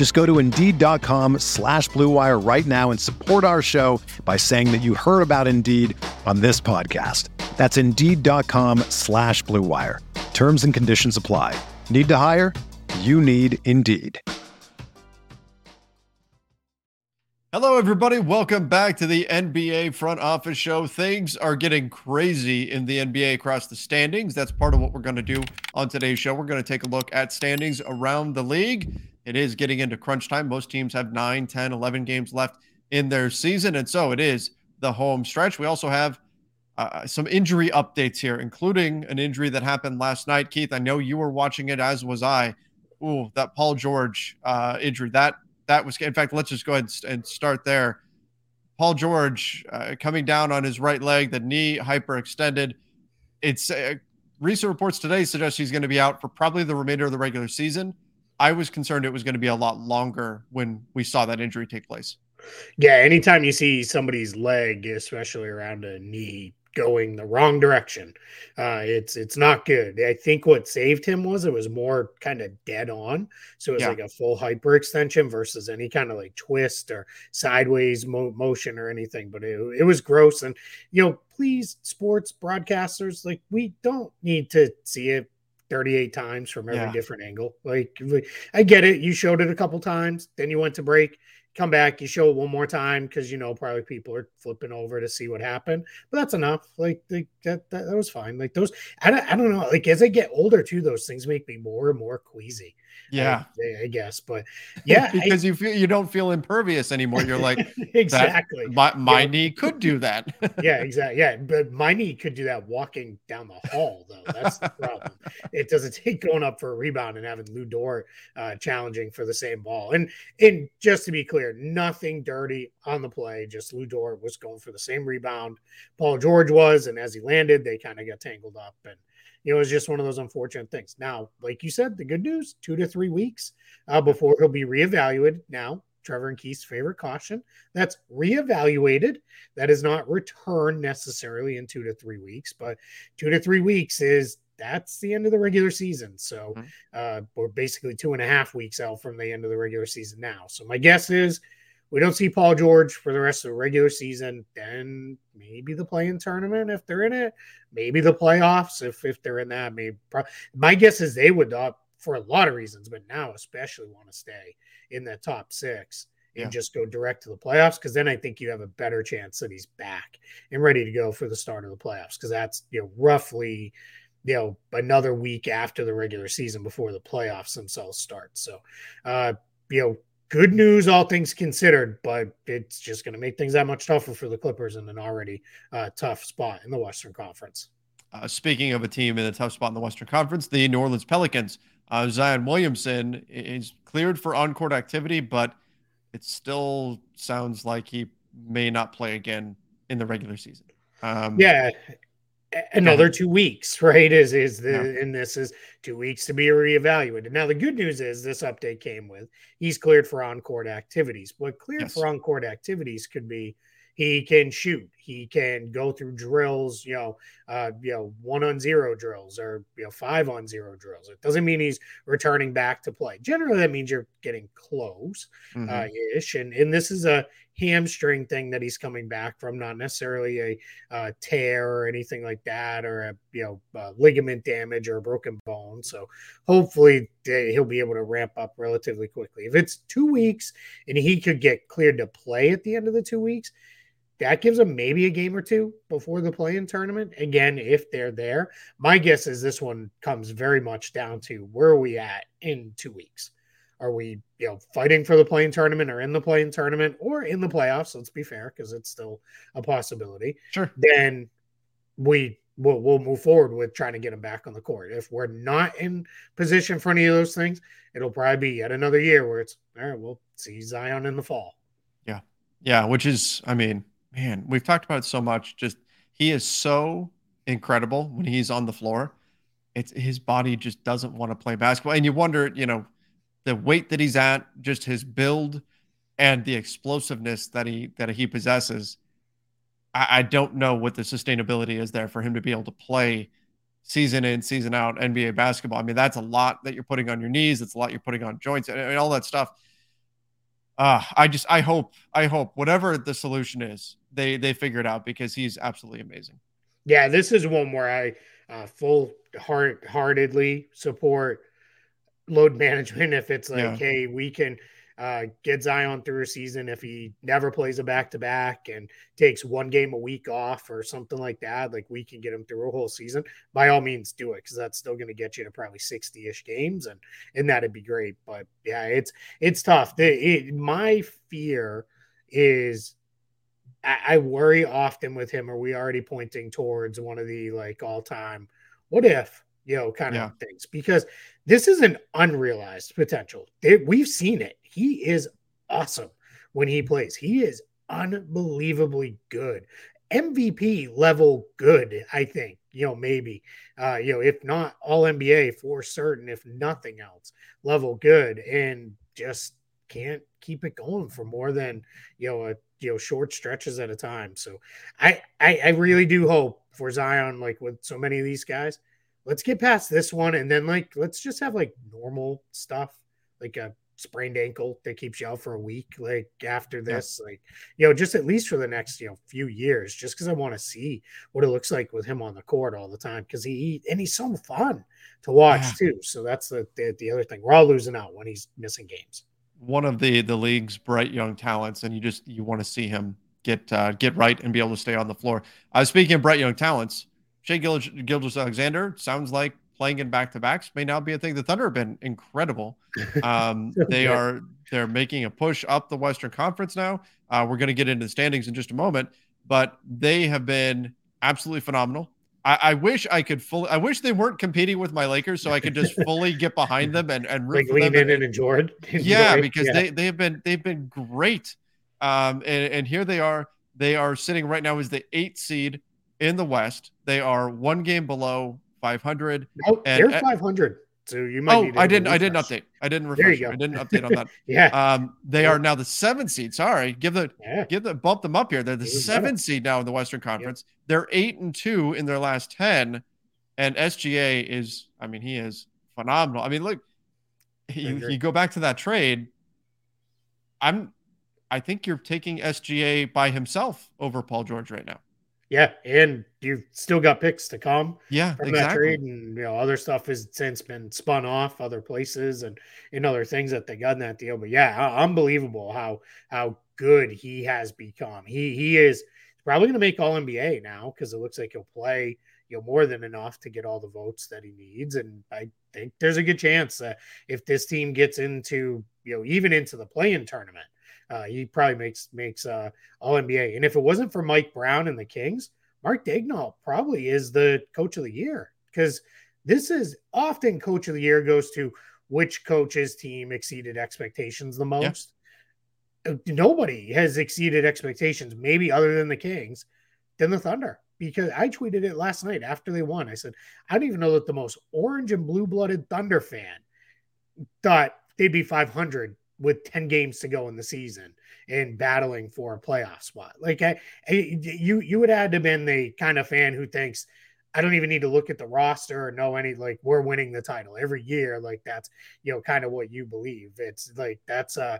Just go to Indeed.com slash BlueWire right now and support our show by saying that you heard about Indeed on this podcast. That's Indeed.com slash BlueWire. Terms and conditions apply. Need to hire? You need Indeed. Hello, everybody. Welcome back to the NBA Front Office Show. Things are getting crazy in the NBA across the standings. That's part of what we're going to do on today's show. We're going to take a look at standings around the league. It is getting into crunch time. Most teams have 9, 10, 11 games left in their season. And so it is the home stretch. We also have uh, some injury updates here, including an injury that happened last night. Keith, I know you were watching it, as was I. Ooh, that Paul George uh, injury. That that was, in fact, let's just go ahead and start there. Paul George uh, coming down on his right leg, the knee hyperextended. It's uh, recent reports today suggest he's going to be out for probably the remainder of the regular season. I was concerned it was going to be a lot longer when we saw that injury take place. Yeah, anytime you see somebody's leg, especially around a knee, going the wrong direction. Uh, it's it's not good. I think what saved him was it was more kind of dead on, so it was yeah. like a full hyperextension versus any kind of like twist or sideways mo- motion or anything. But it, it was gross. And you know, please, sports broadcasters, like we don't need to see it 38 times from every yeah. different angle. Like I get it. You showed it a couple times, then you went to break come back, you show it one more time because you know probably people are flipping over to see what happened. But that's enough. Like, like that, that, that was fine. Like those, I don't, I don't know. Like as I get older too, those things make me more and more queasy. Yeah, I, I guess, but yeah, because I, you feel you don't feel impervious anymore. You're like exactly. My my yeah. knee could do that. yeah, exactly. Yeah, but my knee could do that walking down the hall though. That's the problem. it doesn't take going up for a rebound and having Lu Dort uh, challenging for the same ball. And and just to be clear, nothing dirty on the play. Just Lu Dort was going for the same rebound Paul George was, and as he landed, they kind of got tangled up and you know, it was just one of those unfortunate things. Now, like you said, the good news two to three weeks uh, before he'll be reevaluated. Now, Trevor and Keith's favorite caution that's reevaluated. That is not returned necessarily in two to three weeks, but two to three weeks is that's the end of the regular season. So mm-hmm. uh, we're basically two and a half weeks out from the end of the regular season now. So my guess is we don't see Paul George for the rest of the regular season, then maybe the play-in tournament if they're in it, maybe the playoffs if if they're in that. Maybe my guess is they would uh, for a lot of reasons, but now especially want to stay in the top six and yeah. just go direct to the playoffs because then I think you have a better chance that he's back and ready to go for the start of the playoffs because that's you know roughly you know another week after the regular season before the playoffs themselves start. So uh you know good news, all things considered, but it's just going to make things that much tougher for the Clippers in an already uh, tough spot in the Western Conference. Uh, speaking of a team in a tough spot in the Western Conference, the New Orleans Pelicans, uh, Zion Williamson is cleared for on court activity, but it still sounds like he may not play again in the regular season. Um, yeah, another two weeks, right? Is is the yeah. and this is two weeks to be reevaluated. Now the good news is this update came with he's cleared for on court activities. What cleared yes. for on court activities could be he can shoot. He can go through drills, you know, uh, you know, one on zero drills or you know five on zero drills. It doesn't mean he's returning back to play. Generally, that means you're getting close, mm-hmm. uh, ish. And and this is a hamstring thing that he's coming back from, not necessarily a uh, tear or anything like that, or a you know uh, ligament damage or a broken bone. So hopefully he'll be able to ramp up relatively quickly. If it's two weeks and he could get cleared to play at the end of the two weeks, that gives them maybe a game or two before the play in tournament. Again, if they're there, my guess is this one comes very much down to where are we at in two weeks? Are we, you know, fighting for the play-in tournament or in the play-in tournament or in the playoffs? Let's be fair because it's still a possibility. Sure. Then we will we'll move forward with trying to get them back on the court. If we're not in position for any of those things, it'll probably be yet another year where it's all right. We'll see Zion in the fall. Yeah, yeah. Which is, I mean, man, we've talked about it so much. Just he is so incredible when he's on the floor. It's his body just doesn't want to play basketball, and you wonder, you know, the weight that he's at, just his build, and the explosiveness that he that he possesses. I, I don't know what the sustainability is there for him to be able to play season in, season out NBA basketball. I mean, that's a lot that you're putting on your knees. It's a lot you're putting on joints and, and all that stuff. Uh, I just I hope I hope whatever the solution is, they they figure it out because he's absolutely amazing. Yeah, this is one where I uh, full heart heartedly support load management. If it's like, yeah. hey, we can uh, get Zion through a season if he never plays a back to back and takes one game a week off or something like that. Like we can get him through a whole season. By all means, do it because that's still going to get you to probably sixty ish games, and and that'd be great. But yeah, it's it's tough. The, it, my fear is. I, I worry often with him. Are we already pointing towards one of the like all time? What if you know, kind yeah. of things because this is an unrealized potential. we've seen it. He is awesome when he plays. He is unbelievably good. MVP level good, I think. You know, maybe. Uh, you know, if not all NBA for certain, if nothing else, level good and just can't keep it going for more than you know a you know short stretches at a time. So I I, I really do hope for Zion, like with so many of these guys, let's get past this one and then like let's just have like normal stuff like a sprained ankle that keeps you out for a week like after this yeah. like you know just at least for the next you know few years just because i want to see what it looks like with him on the court all the time because he and he's so fun to watch yeah. too so that's the, the the other thing we're all losing out when he's missing games one of the the league's bright young talents and you just you want to see him get uh, get right and be able to stay on the floor i uh, speaking of bright young talents Shai Gilgeous-Alexander sounds like playing in back to backs may now be a thing. The Thunder have been incredible. Um, they are they're making a push up the Western Conference now. Uh, we're going to get into the standings in just a moment, but they have been absolutely phenomenal. I, I, wish I could fully. I wish they weren't competing with my Lakers, so I could just fully get behind them and and like lean in and enjoy it. Yeah, because yeah. they they have been they've been great. Um, and, and here they are. They are sitting right now as the eighth seed in the West. They are one game below 500. Nope, and, they're 500. So you might. Oh, I didn't. I didn't update. I didn't refresh. I didn't update on that. yeah. Um, they yeah. are now the seventh seed. Sorry, give the yeah. give the bump them up here. They're the seventh seed now in the Western Conference. Yep. They're eight and two in their last ten, and SGA is. I mean, he is phenomenal. I mean, look, you, you go back to that trade. I'm. I think you're taking SGA by himself over Paul George right now. Yeah, and you've still got picks to come. Yeah, from exactly. that trade, and you know other stuff has since been spun off other places and and other things that they got in that deal. But yeah, unbelievable how how good he has become. He he is probably going to make All NBA now because it looks like he'll play you know more than enough to get all the votes that he needs. And I think there's a good chance that if this team gets into you know even into the play-in tournament uh, he probably makes makes uh, All NBA. And if it wasn't for Mike Brown and the Kings, Mark Daigneault probably is the coach of the year because this is often coach of the year goes to which coach's team exceeded expectations the most. Yeah. Uh, nobody has exceeded expectations, maybe other than the Kings, than the Thunder. Because I tweeted it last night after they won. I said, I don't even know that the most orange and blue blooded Thunder fan thought they'd be 500 with 10 games to go in the season and battling for a playoff spot. Like I, I, you you would have to been the kind of fan who thinks I don't even need to look at the roster or know any like we're winning the title every year. Like that's you know kind of what you believe. It's like that's uh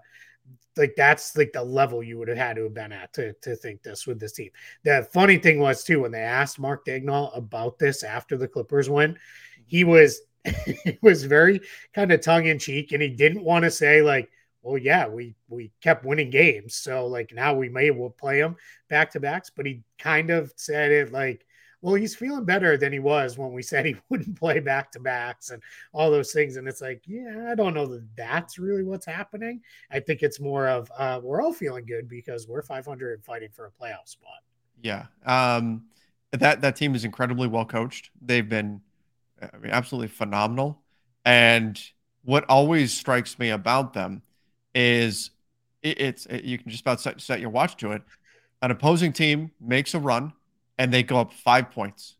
like that's like the level you would have had to have been at to, to think this with this team. The funny thing was too when they asked Mark Daigneault about this after the Clippers win, he was he was very kind of tongue in cheek and he didn't want to say like well, yeah, we we kept winning games, so like now we may will play them back to backs. But he kind of said it like, well, he's feeling better than he was when we said he wouldn't play back to backs and all those things. And it's like, yeah, I don't know that that's really what's happening. I think it's more of uh, we're all feeling good because we're 500 and fighting for a playoff spot. Yeah, um, that that team is incredibly well coached. They've been I mean, absolutely phenomenal. And what always strikes me about them is it, it's it, you can just about set, set your watch to it. An opposing team makes a run and they go up five points,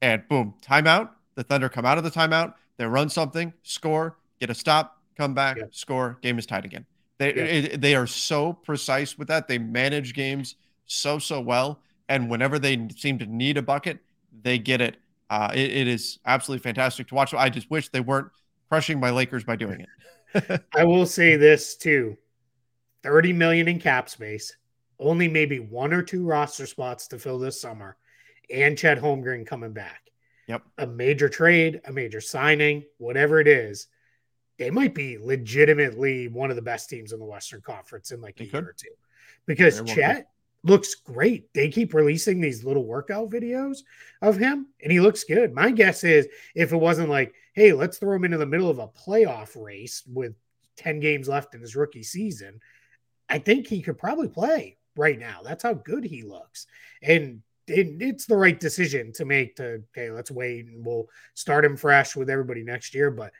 and boom, timeout. The Thunder come out of the timeout, they run something, score, get a stop, come back, yep. score. Game is tied again. They yep. it, they are so precise with that. They manage games so so well, and whenever they seem to need a bucket, they get it. Uh, it, it is absolutely fantastic to watch. I just wish they weren't crushing my Lakers by doing it. I will say this too: thirty million in cap space, only maybe one or two roster spots to fill this summer, and Chet Holmgren coming back. Yep, a major trade, a major signing, whatever it is, they might be legitimately one of the best teams in the Western Conference in like a year or two, because Chet looks great. They keep releasing these little workout videos of him, and he looks good. My guess is if it wasn't like, hey, let's throw him into the middle of a playoff race with 10 games left in his rookie season, I think he could probably play right now. That's how good he looks. And it, it's the right decision to make to, okay, let's wait and we'll start him fresh with everybody next year. But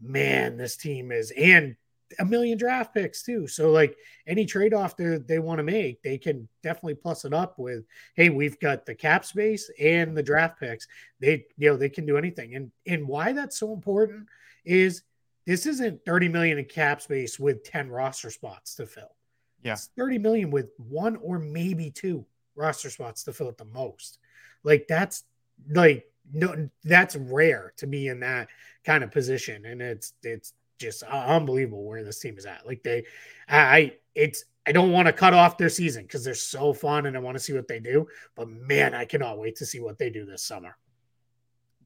man, this team is, and a million draft picks too. So like any trade off they, they want to make, they can definitely plus it up with, hey, we've got the cap space and the draft picks. They you know they can do anything. And and why that's so important is this isn't 30 million in cap space with 10 roster spots to fill. Yeah. It's 30 million with one or maybe two roster spots to fill it the most. Like that's like no that's rare to be in that kind of position. And it's it's just unbelievable where this team is at. Like they, I, it's, I don't want to cut off their season because they're so fun and I want to see what they do. But man, I cannot wait to see what they do this summer.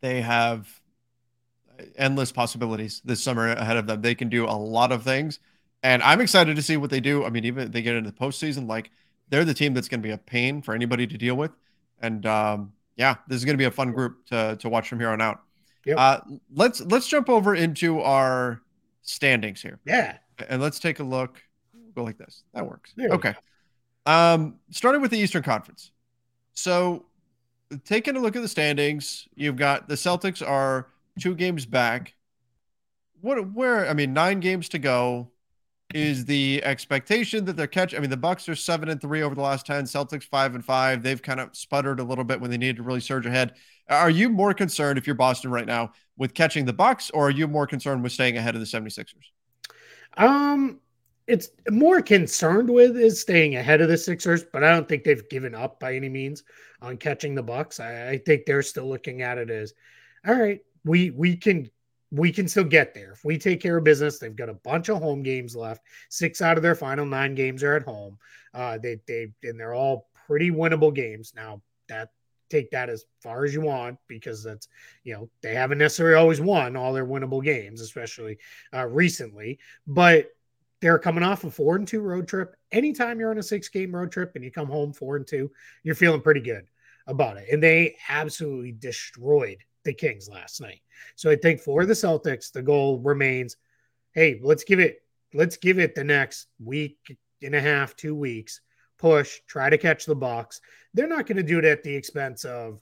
They have endless possibilities this summer ahead of them. They can do a lot of things. And I'm excited to see what they do. I mean, even if they get into the postseason, like they're the team that's going to be a pain for anybody to deal with. And um, yeah, this is going to be a fun group to, to watch from here on out. Yep. Uh, let's let's jump over into our standings here. Yeah. And let's take a look. Go like this. That works. okay. Um, starting with the Eastern Conference. So taking a look at the standings, you've got the Celtics are two games back. What where I mean, nine games to go. Is the expectation that they're catch? I mean, the Bucks are seven and three over the last ten. Celtics five and five. They've kind of sputtered a little bit when they needed to really surge ahead. Are you more concerned if you're Boston right now with catching the Bucks, or are you more concerned with staying ahead of the 76ers? Um, it's more concerned with is staying ahead of the Sixers, but I don't think they've given up by any means on catching the Bucks. I, I think they're still looking at it as, all right, we we can we can still get there if we take care of business. They've got a bunch of home games left. Six out of their final nine games are at home. Uh, they they and they're all pretty winnable games. Now that take that as far as you want because that's you know they haven't necessarily always won all their winnable games, especially uh, recently. But they're coming off a four and two road trip. Anytime you're on a six game road trip and you come home four and two, you're feeling pretty good about it. And they absolutely destroyed the Kings last night. So I think for the Celtics, the goal remains, hey, let's give it let's give it the next week and a half, two weeks push, try to catch the Bucks. They're not going to do it at the expense of,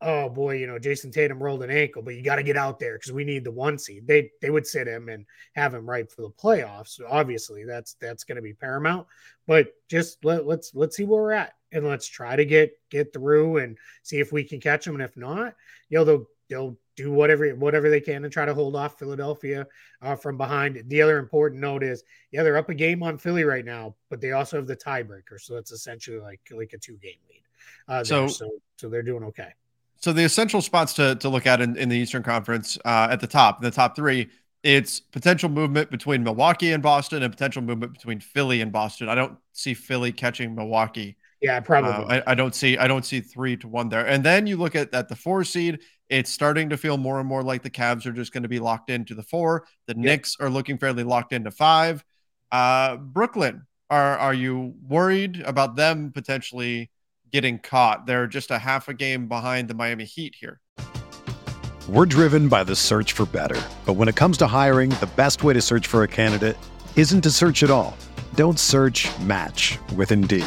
oh boy, you know, Jayson Tatum rolled an ankle, but you got to get out there because we need the one seed. They they would sit him and have him right for the playoffs. So obviously, that's that's going to be paramount. But just let let's let's see where we're at and let's try to get get through and see if we can catch them. And if not, you know, they'll they'll do whatever whatever they can to try to hold off Philadelphia uh, from behind. The other important note is, yeah, they're up a game on Philly right now, but they also have the tiebreaker, so it's essentially like like a two game lead. Uh, so, so so they're doing okay. So the essential spots to to look at in, in the Eastern Conference uh, at the top, the top three, it's potential movement between Milwaukee and Boston, and potential movement between Philly and Boston. I don't see Philly catching Milwaukee. Yeah, probably. Uh, I, I, don't see I don't see three to one there. And then you look at at the four seed, it's starting to feel more and more like the Cavs are just going to be locked into the four. The yep. Knicks are looking fairly locked into five. Uh, Brooklyn, are are you worried about them potentially getting caught? They're just a half a game behind the Miami Heat here. We're driven by the search for better, but when it comes to hiring, the best way to search for a candidate isn't to search at all. Don't search. Match with Indeed.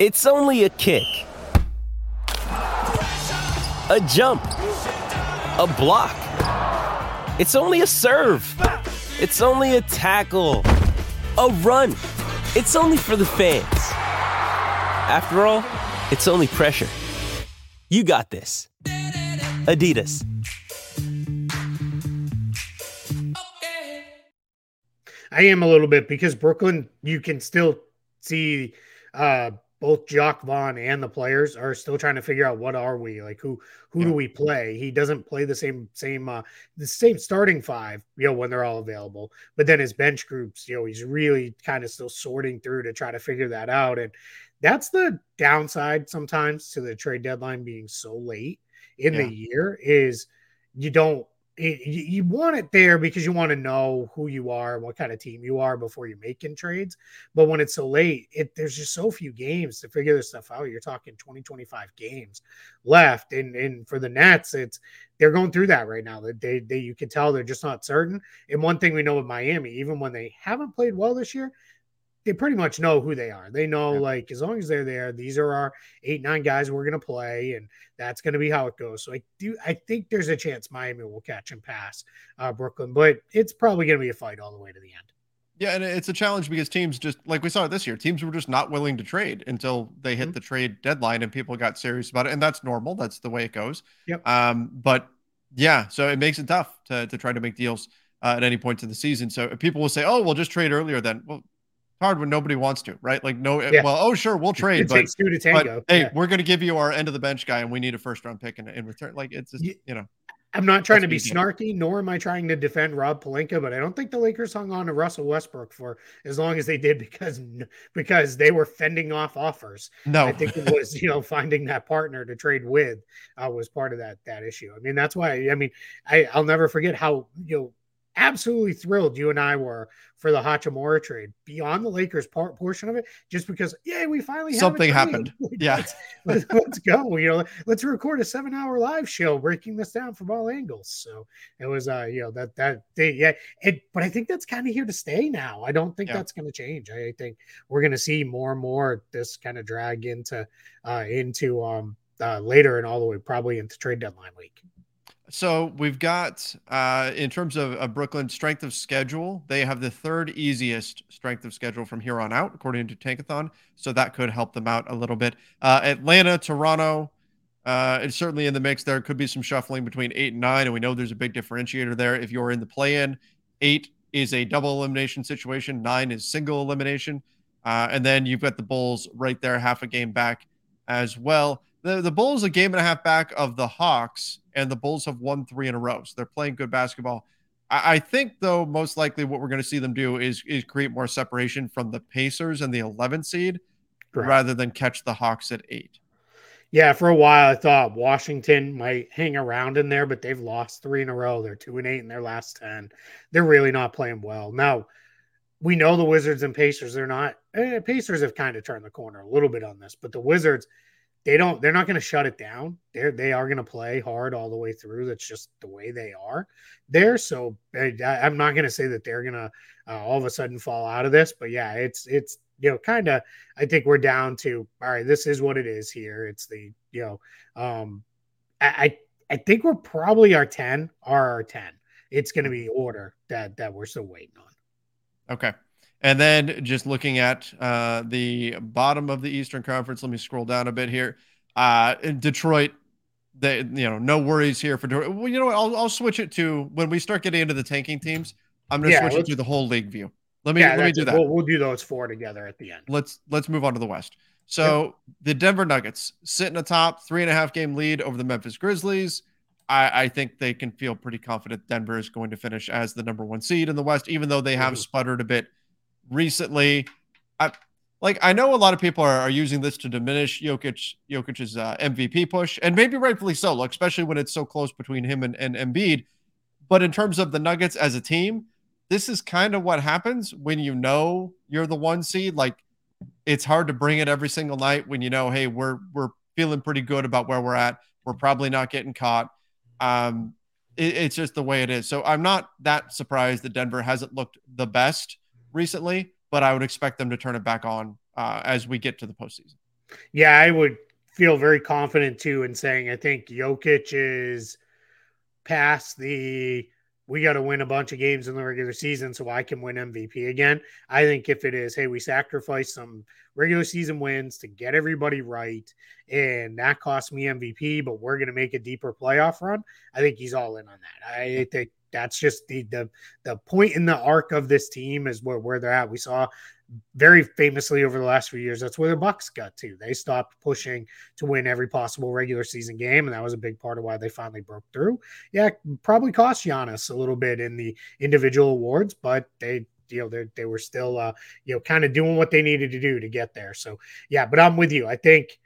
It's only a kick, a jump, a block. It's only a serve. It's only a tackle, a run. It's only for the fans. After all, it's only pressure. You got this. Adidas. I am a little bit because Brooklyn, you can still see uh, both Jacque Vaughn and the players are still trying to figure out what are we like who who yeah. do we play? He doesn't play the same same uh the same starting five, you know, when they're all available. But then his bench groups, you know, he's really kind of still sorting through to try to figure that out. And that's the downside sometimes to the trade deadline being so late in yeah. the year is you don't it, you want it there because you want to know who you are and what kind of team you are before you're making trades. But when it's so late, it there's just so few games to figure this stuff out. You're talking 20, 25 games left. And and for the Nets, it's they're going through that right now. That they, they you can tell they're just not certain. And one thing we know with Miami, even when they haven't played well this year, they pretty much know who they are. They know yeah. like as long as they're there, these are our eight nine guys we're gonna play, and that's gonna be how it goes. So I do I think there's a chance Miami will catch and pass uh, Brooklyn, but it's probably gonna be a fight all the way to the end. Yeah, and it's a challenge because teams just like we saw it this year, teams were just not willing to trade until they hit mm-hmm. the trade deadline and people got serious about it. And that's normal. That's the way it goes. Yep. Um, but yeah, so it makes it tough to, to try to make deals uh, at any point in the season. So people will say, oh, we'll just trade earlier then. Well, hard when nobody wants to, right? Like no, yeah. well, oh sure, we'll trade, but, but hey, yeah. we're going to give you our end of the bench guy, and we need a first round pick in, in return. Like it's just, you, you know. I'm not trying to be snarky, nor am I trying to defend Rob Pelinka, but I don't think the Lakers hung on to Russell Westbrook for as long as they did because because they were fending off offers. No, I think it was you know finding that partner to trade with uh, was part of that that issue. I mean that's why I mean I I'll never forget how you know absolutely thrilled you and I were for the Hachimura trade beyond the Lakers part portion of it, just because yeah, we finally something happened. yeah, let's, let's, let's, go. You know, let's record a seven hour live show breaking this down from all angles. So it was uh, you know, that that they, yeah, it but I think that's kind of here to stay now. I don't think yeah. that's gonna change. I think we're gonna see more and more this kind of drag into uh into um uh later and all the way probably into trade deadline week. So we've got, uh, in terms of, of Brooklyn strength of schedule, they have the third easiest strength of schedule from here on out, according to Tankathon. So that could help them out a little bit. Uh, Atlanta, Toronto, uh, it's certainly in the mix. There could be some shuffling between eight and nine, and we know there's a big differentiator there. If you're in the play-in, eight is a double elimination situation, nine is single elimination, uh, and then you've got the Bulls right there, half a game back as well the, the Bulls a game and a half back of the Hawks, and the Bulls have won three in a row. So they're playing good basketball. I, I think, though, most likely what we're going to see them do is is create more separation from the Pacers and the 11 seed, Correct. rather than catch the Hawks at eight. Yeah, for a while I thought Washington might hang around in there, but they've lost three in a row. They're two and eight in their last ten. They're really not playing well now. We know the Wizards and Pacers. They're not. Eh, Pacers have kind of turned the corner a little bit on this, but the Wizards they don't they're not going to shut it down. They're they are going to play hard all the way through. That's just the way they are there. So I, am not going to say that they're going to uh, all of a sudden fall out of this, but yeah, it's it's you know kind of I think we're down to all right. This is what it is here. It's the you know um I I think we're probably our ten are our ten. It's going to be order that that we're still waiting on. Okay. And then just looking at uh, the bottom of the Eastern Conference, let me scroll down a bit here. Uh, Detroit, they you know no worries here for Detroit. Well, you know what? I'll, I'll switch it to when we start getting into the tanking teams. I'm going to yeah, switch it to the whole league view. Let me yeah, let me do that. We'll, we'll, do those four together at the end. Let's let's move on to the West. So yep. the Denver Nuggets sitting atop three and a half game lead over the Memphis Grizzlies. I, I, think they can feel pretty confident Denver is going to finish as the number one seed in the West, even though they have mm-hmm. sputtered a bit recently. I like I know a lot of people are, are using this to diminish Jokic Jokic's uh, MVP push, and maybe rightfully so, like, especially when it's so close between him and, and Embiid. But in terms of the Nuggets as a team, this is kind of what happens when you know you're the one seed. Like it's hard to bring it every single night when you know, hey, we're we're feeling pretty good about where we're at. We're probably not getting caught. Um, it, it's just the way it is. So I'm not that surprised that Denver hasn't looked the best recently, but I would expect them to turn it back on uh, as we get to the postseason. Yeah, I would feel very confident too in saying I think Jokic is past the we got to win a bunch of games in the regular season so I can win MVP again. I think if it is, hey, we sacrifice some regular season wins to get everybody right, and that costs me MVP, but we're going to make a deeper playoff run. I think he's all in on that. I think that's just the the the point in the arc of this team is where, where they're at. We saw very famously over the last few years, that's where the Bucks got to. They stopped pushing to win every possible regular season game, and that was a big part of why they finally broke through. Yeah, probably cost Giannis a little bit in the individual awards, but they you know they they were still uh you know kind of doing what they needed to do to get there. So yeah, but I'm with you. I think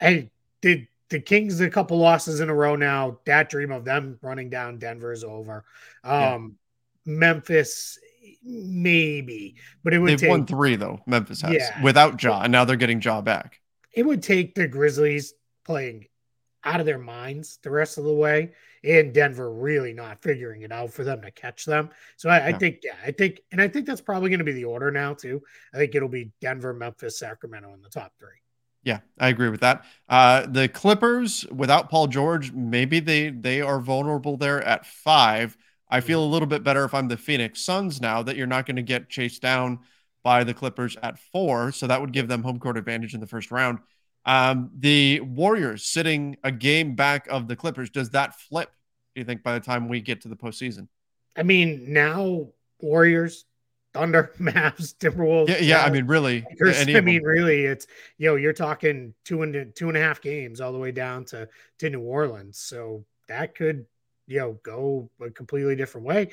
hey did the Kings a couple losses in a row now. That dream of them running down Denver is over. Um, yeah. Memphis, maybe, but it would. They've take, won three though. Memphis has yeah. without Ja, and now they're getting Ja back. It would take the Grizzlies playing out of their minds the rest of the way, and Denver really not figuring it out for them to catch them. So I, I think, yeah, I think, and I think that's probably going to be the order now too. I think it'll be Denver, Memphis, Sacramento in the top three. Yeah, I agree with that. Uh, the Clippers without Paul George, maybe they they are vulnerable there at five. I feel a little bit better if I'm the Phoenix Suns now that you're not going to get chased down by the Clippers at four, so that would give them home court advantage in the first round. Um, the Warriors sitting a game back of the Clippers. Does that flip? Do you think by the time we get to the postseason? I mean, now Warriors Thunder, Mavs, Timberwolves. Yeah, yeah. I mean, really. I mean, really, it's you know, you're talking two and two and a half games all the way down to to New Orleans. So that could you know go a completely different way.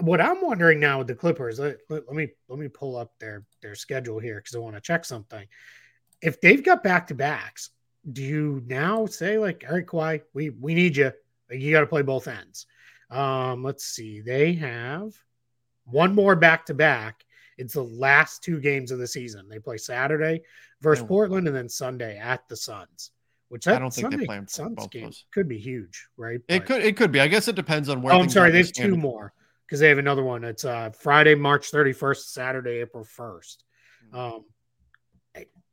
What I'm wondering now with the Clippers, let, let, let me let me pull up their their schedule here because I want to check something. If they've got back to backs, do you now say like, all right, Kawhi, we we need you. Like, you got to play both ends. Um, let's see. They have one more back to back. It's the last two games of the season. They play Saturday versus Portland and then Sunday at the Suns. Which I don't think they play Suns game those. could be huge, right? It but, could it could be. I guess it depends on where. Oh, I'm sorry. There's two more because they have another one. It's uh Friday, March 31st, Saturday, April 1st. Hmm. Um,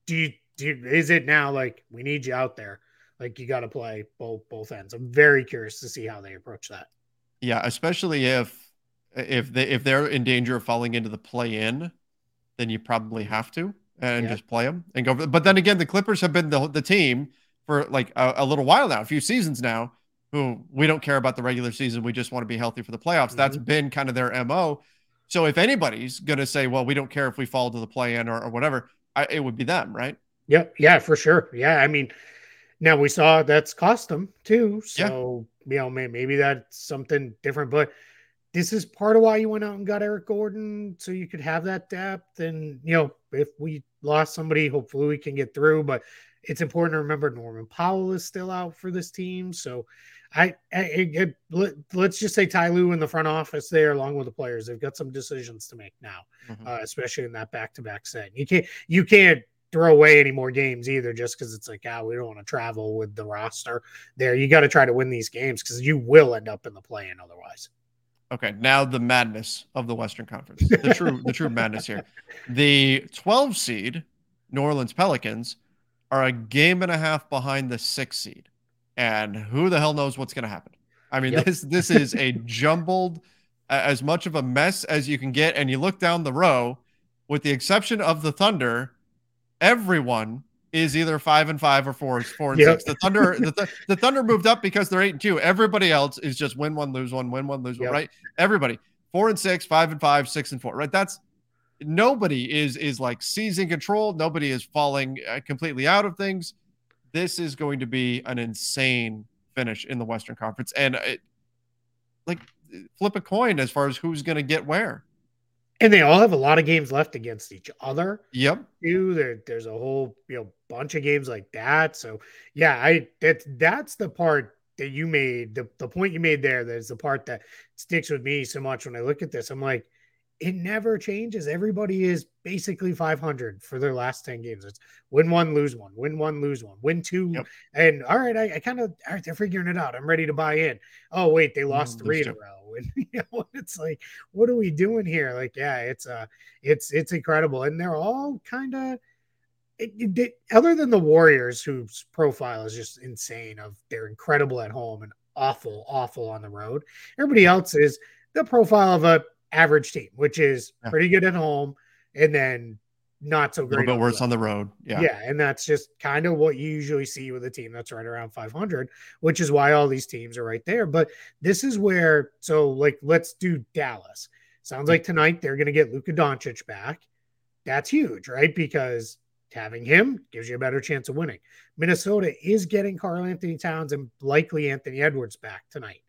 do you, do you, is it now like we need you out there? Like you got to play both both ends. I'm very curious to see how they approach that. Yeah, especially if if they if they're in danger of falling into the play in, then you probably have to and yeah. just play them and go. For, but then again, the Clippers have been the the team for like a, a, little while now, a few seasons now. Who we don't care about the regular season, we just want to be healthy for the playoffs. Mm-hmm. That's been kind of their mo. So if anybody's going to say, "Well, we don't care if we fall to the play in or, or whatever," I, it would be them, right? Yep. Yeah, for sure. Yeah, I mean, now we saw that's cost them too. So yeah. you know, maybe that's something different, but this is part of why you went out and got Eric Gordon so you could have that depth. And you know, if we lost somebody, hopefully we can get through. But it's important to remember Norman Powell is still out for this team. So I, I, I let, us just say Ty Lue in the front office there, along with the players, they've got some decisions to make now, mm-hmm. uh, especially in that back-to-back set. You can't you can't throw away any more games either, just because it's like, ah, we don't want to travel with the roster there. You got to try to win these games because you will end up in the play in otherwise. Okay, now the madness of the Western Conference. The true the true madness here. The 12 seed New Orleans Pelicans are a game and a half behind the 6 seed. And who the hell knows what's going to happen? I mean, yep. this this is a jumbled as much of a mess as you can get and you look down the row with the exception of the Thunder, everyone is either five and five or four, four and yep. six. The Thunder, the, the Thunder moved up because they're eight and two. Everybody else is just win one, lose one, win one, lose yep. one, right? Everybody four and six, five and five, six and four, right? That's nobody is is like seizing control. Nobody is falling uh, completely out of things. This is going to be an insane finish in the Western Conference, and it, like flip a coin as far as who's going to get where and they all have a lot of games left against each other. Yep. Too. There, there's a whole you know bunch of games like that. So yeah, I that's that's the part that you made the, the point you made there. That's the part that sticks with me so much when I look at this. I'm like, it never changes. Everybody is basically 500 for their last 10 games. It's win one, lose one, win one, lose one, win two. Yep. And all right, I, I kind of, all right, they're figuring it out. I'm ready to buy in. Oh, wait, they lost mm, three in a row. And you know, it's like, what are we doing here? Like, yeah, it's uh it's it's incredible. And they're all kind of other than the Warriors, whose profile is just insane of they're incredible at home and awful, awful on the road. Everybody else is the profile of a average team, which is pretty good at home and then not so great. A little bit worse on the road. Yeah. Yeah. And that's just kind of what you usually see with a team that's right around 500, which is why all these teams are right there. But this is where, so like, let's do Dallas. Sounds like tonight they're going to get Luka Doncic back. That's huge, right? Because having him gives you a better chance of winning. Minnesota is getting Karl-Anthony Towns and likely Anthony Edwards back tonight.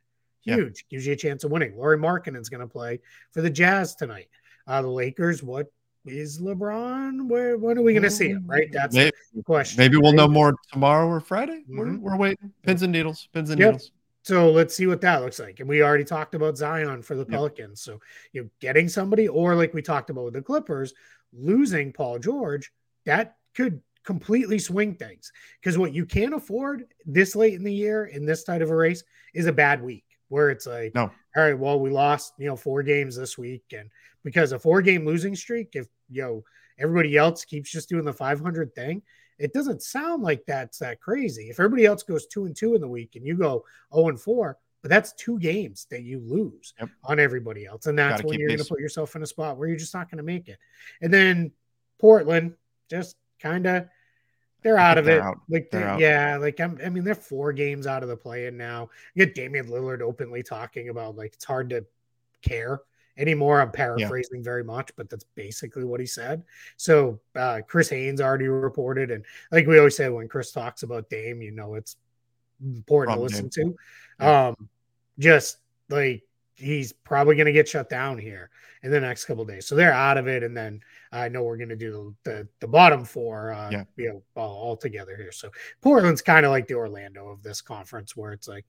Huge. Yeah. Gives you a chance of winning. Lauri Markkanen's going to play for the Jazz tonight. Uh, the Lakers, what is LeBron? Where when are we going to see him? Right, that's maybe, the question. Maybe we'll know more tomorrow or Friday. Mm-hmm. We're, we're waiting. Pins and needles. Pins and yep. needles. So let's see what that looks like. And we already talked about Zion for the yep. Pelicans. So you know, getting somebody, or like we talked about with the Clippers, losing Paul George, that could completely swing things. Because what you can't afford this late in the year in this type of a race is a bad week where it's like, no. all right, well, we lost, you know, four games this week. And because a four game losing streak, if, know, everybody else keeps just doing the 500 thing, it doesn't sound like that's that crazy. If everybody else goes two and two in the week and you go 0 and four, but that's two games that you lose yep. on everybody else. And that's when you're going to put yourself in a spot where you're just not going to make it. And then Portland just kind of they're out of they're it. Out. Like, they're they're, yeah, like I'm, i mean, they're four games out of the play-in now. You get Damian Lillard openly talking about like it's hard to care anymore. I'm paraphrasing yeah. very much, but that's basically what he said. So uh, Chris Haynes already reported, and like we always say, when Chris talks about Dame, you know it's important From to listen Dame. to. Yeah. Um, just like he's probably going to get shut down here in the next couple days. So they're out of it, and then I know we're going to do the, the, the bottom four, uh, yeah. you know, all, all together here. So Portland's kind of like the Orlando of this conference, where it's like,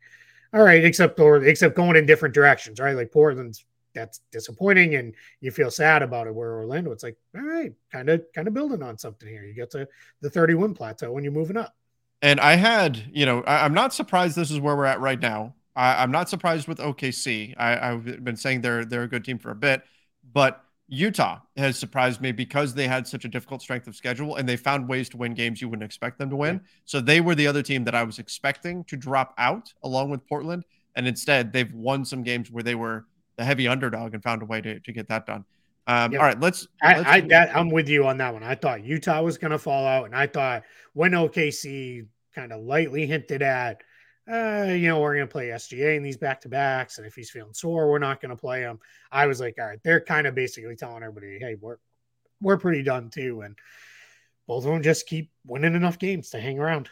all right, except or except going in different directions, right? Like Portland's that's disappointing, and you feel sad about it. Where Orlando, it's like, all right, kind of kind of building on something here. You get to the 31 plateau when you're moving up. And I had, you know, I, I'm not surprised this is where we're at right now. I, am not surprised with OKC. I, have been saying they're they're a good team for a bit, but Utah has surprised me because they had such a difficult strength of schedule and they found ways to win games you wouldn't expect them to win. So they were the other team that I was expecting to drop out along with Portland, and instead they've won some games where they were the heavy underdog and found a way to, to get that done. Um. All right, let's. let's I, I that, I'm with you on that one. I thought Utah was going to fall out, and I thought when OKC kind of lightly hinted at uh, you know, we're going to play SGA in these back to backs. And if he's feeling sore, we're not going to play him. I was like, all right, they're kind of basically telling everybody, hey, we're, we're pretty done too. And both of them just keep winning enough games to hang around.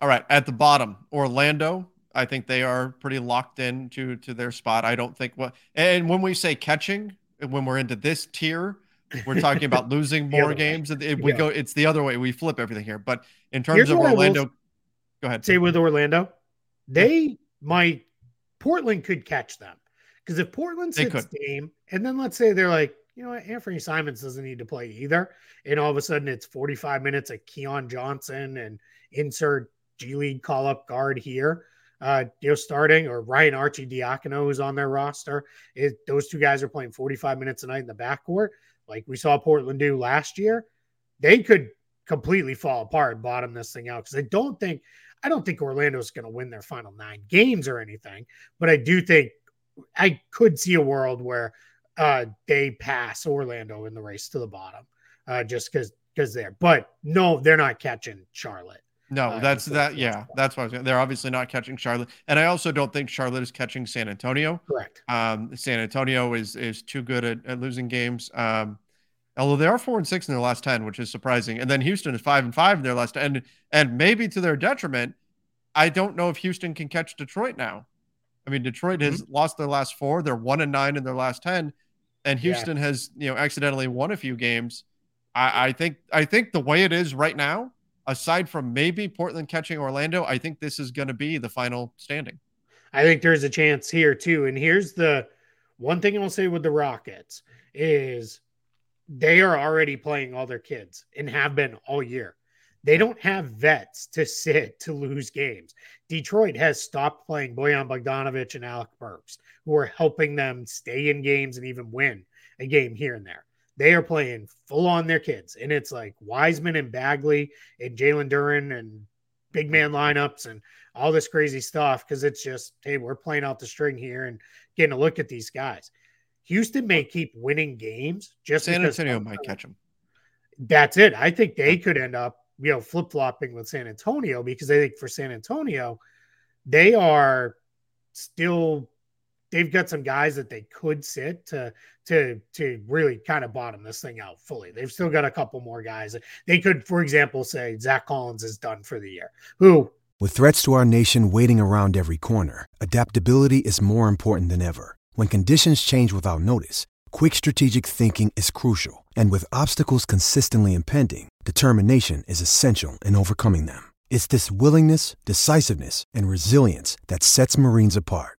All right. At the bottom, Orlando. I think they are pretty locked in to, to their spot. I don't think what, and when we say catching, when we're into this tier, we're talking about losing more games. If we yeah. go, it's the other way. We flip everything here. But in terms Here's of Orlando, go ahead. Say with Orlando, they might Portland could catch them because if Portland sits game, and then let's say they're like, you know what, Anfernee Simons doesn't need to play either. And all of a sudden it's 45 minutes of Keon Johnson and insert G League call up guard here. Uh, you know, starting or Ryan Arcidiacono who's on their roster. It, those two guys are playing 45 minutes a night in the backcourt, like we saw Portland do last year. They could completely fall apart, bottom this thing out because I don't think I don't think Orlando's going to win their final nine games or anything, but I do think I could see a world where uh, they pass Orlando in the race to the bottom, uh, just because because they're. But no, they're not catching Charlotte. No, uh, that's that. Yeah, that's why they're obviously not catching Charlotte, and I also don't think Charlotte is catching San Antonio. Correct. Um, San Antonio is is too good at, at losing games. Um, although they are four and six in their last ten, which is surprising. And then Houston is five and five in their last and and maybe to their detriment. I don't know if Houston can catch Detroit now. I mean, Detroit has mm-hmm. lost their last four. They're one and nine in their last ten, and Houston yeah. has you know accidentally won a few games. I, I think I think the way it is right now, aside from maybe Portland catching Orlando, I think this is going to be the final standing. I think there's a chance here too. And here's the one thing I'll say with the Rockets is they are already playing all their kids and have been all year. They don't have vets to sit to lose games. Detroit has stopped playing Bojan Bogdanovic and Alec Burks, who are helping them stay in games and even win a game here and there. They are playing full on their kids. And it's like Wiseman and Bagley and Jalen Duren and big man lineups and all this crazy stuff because it's just, hey, we're playing out the string here and getting a look at these guys. Houston may keep winning games just San Antonio might catch them. That's it. I think they could end up, you know, flip flopping with San Antonio because I think for San Antonio, they are still they've got some guys that they could sit to to to really kind of bottom this thing out fully. They've still got a couple more guys. They could, for example, say Zach Collins is done for the year. Who with threats to our nation waiting around every corner, adaptability is more important than ever. When conditions change without notice, quick strategic thinking is crucial. And with obstacles consistently impending, determination is essential in overcoming them. It's this willingness, decisiveness, and resilience that sets Marines apart.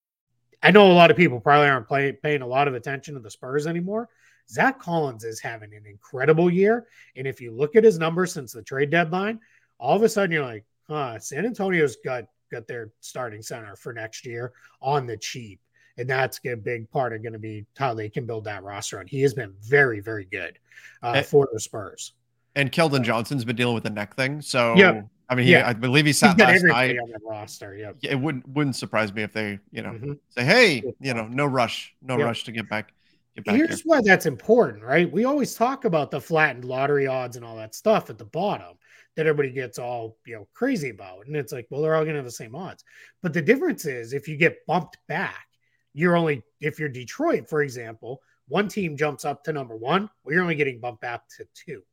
I know a lot of people probably aren't play, paying a lot of attention to the Spurs anymore. Zach Collins is having an incredible year. And if you look at his numbers since the trade deadline, all of a sudden you're like, huh, San Antonio's got got their starting center for next year on the cheap. And that's a big part of going to be how they can build that roster. And he has been very, very good uh, and, for the Spurs. And Keldon Johnson's been dealing with the neck thing. So yeah. I mean, he, yeah. I believe he sat last night on the roster. Yep. It wouldn't wouldn't surprise me if they, you know, mm-hmm. say, "Hey, you know, no rush, no yep. rush to get back." Get back Here's here. why that's important, right? We always talk about the flattened lottery odds and all that stuff at the bottom that everybody gets all you know crazy about, and it's like, well, they're all going to have the same odds. But the difference is if you get bumped back, you're only if you're Detroit, for example, one team jumps up to number one, well, you're only getting bumped back to two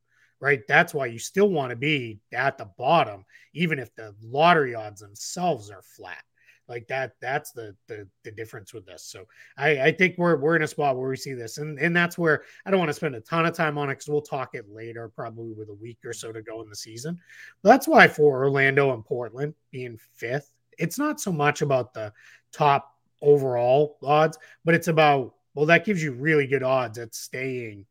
right? That's why you still want to be at the bottom, even if the lottery odds themselves are flat. Like that, that's the the, the difference with this. So I, I think we're we're in a spot where we see this, and and that's where I don't want to spend a ton of time on it because we'll talk it later, probably with a week or so to go in the season. But that's why for Orlando and Portland being fifth, it's not so much about the top overall odds, but it's about well, that gives you really good odds at staying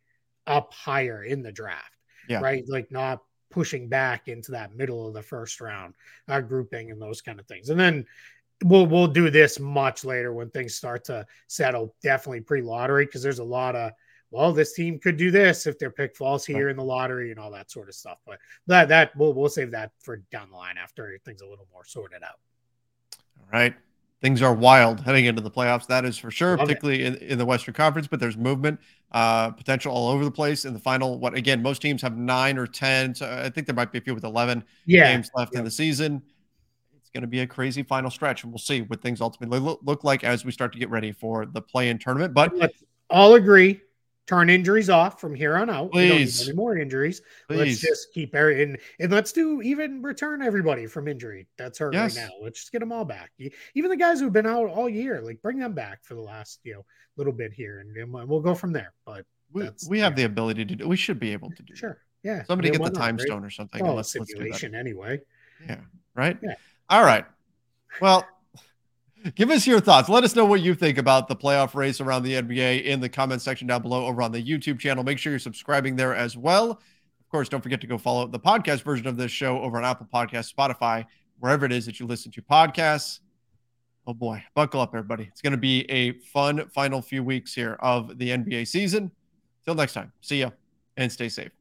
up higher in the draft yeah. right? Like not pushing back into that middle of the first round uh, grouping and those kind of things. And then we'll we'll do this much later when things start to settle. Definitely pre lottery because there's a lot of well, this team could do this if their pick falls here in the lottery and all that sort of stuff. But that that we'll we'll save that for down the line after things a little more sorted out. All right. Things are wild heading into the playoffs. That is for sure, Love particularly in, in the Western Conference. But there's movement, uh, potential all over the place in the final. What again? Most teams have nine or ten. So I think there might be a few with eleven Yeah. games left in the season. It's going to be a crazy final stretch, and we'll see what things ultimately look, look like as we start to get ready for the play-in tournament. But Let's all agree. Turn injuries off from here on out. We don't need Please. any more injuries. please, Let's just keep every and, and let's do even return everybody from injury that's hurt Yes. right now. Let's just get them all back. Even the guys who've been out all year, like bring them back for the last you know little bit here, and, and we'll go from there. But we, that's- we have yeah. the ability to do. We should be able to do. sure, yeah. Somebody I mean, get the not, time right? stone or something. Well, let's, let's do that. anyway. Yeah. Right. Yeah. All right. Well, give us your thoughts. Let us know what you think about the playoff race around the NBA in the comment section down below over on the YouTube channel. Make sure you're subscribing there as well. Of course, don't forget to go follow the podcast version of this show over on Apple Podcasts, Spotify, wherever it is that you listen to podcasts. Oh boy, buckle up, everybody. It's going to be a fun final few weeks here of the NBA season. Till next time, see ya and stay safe.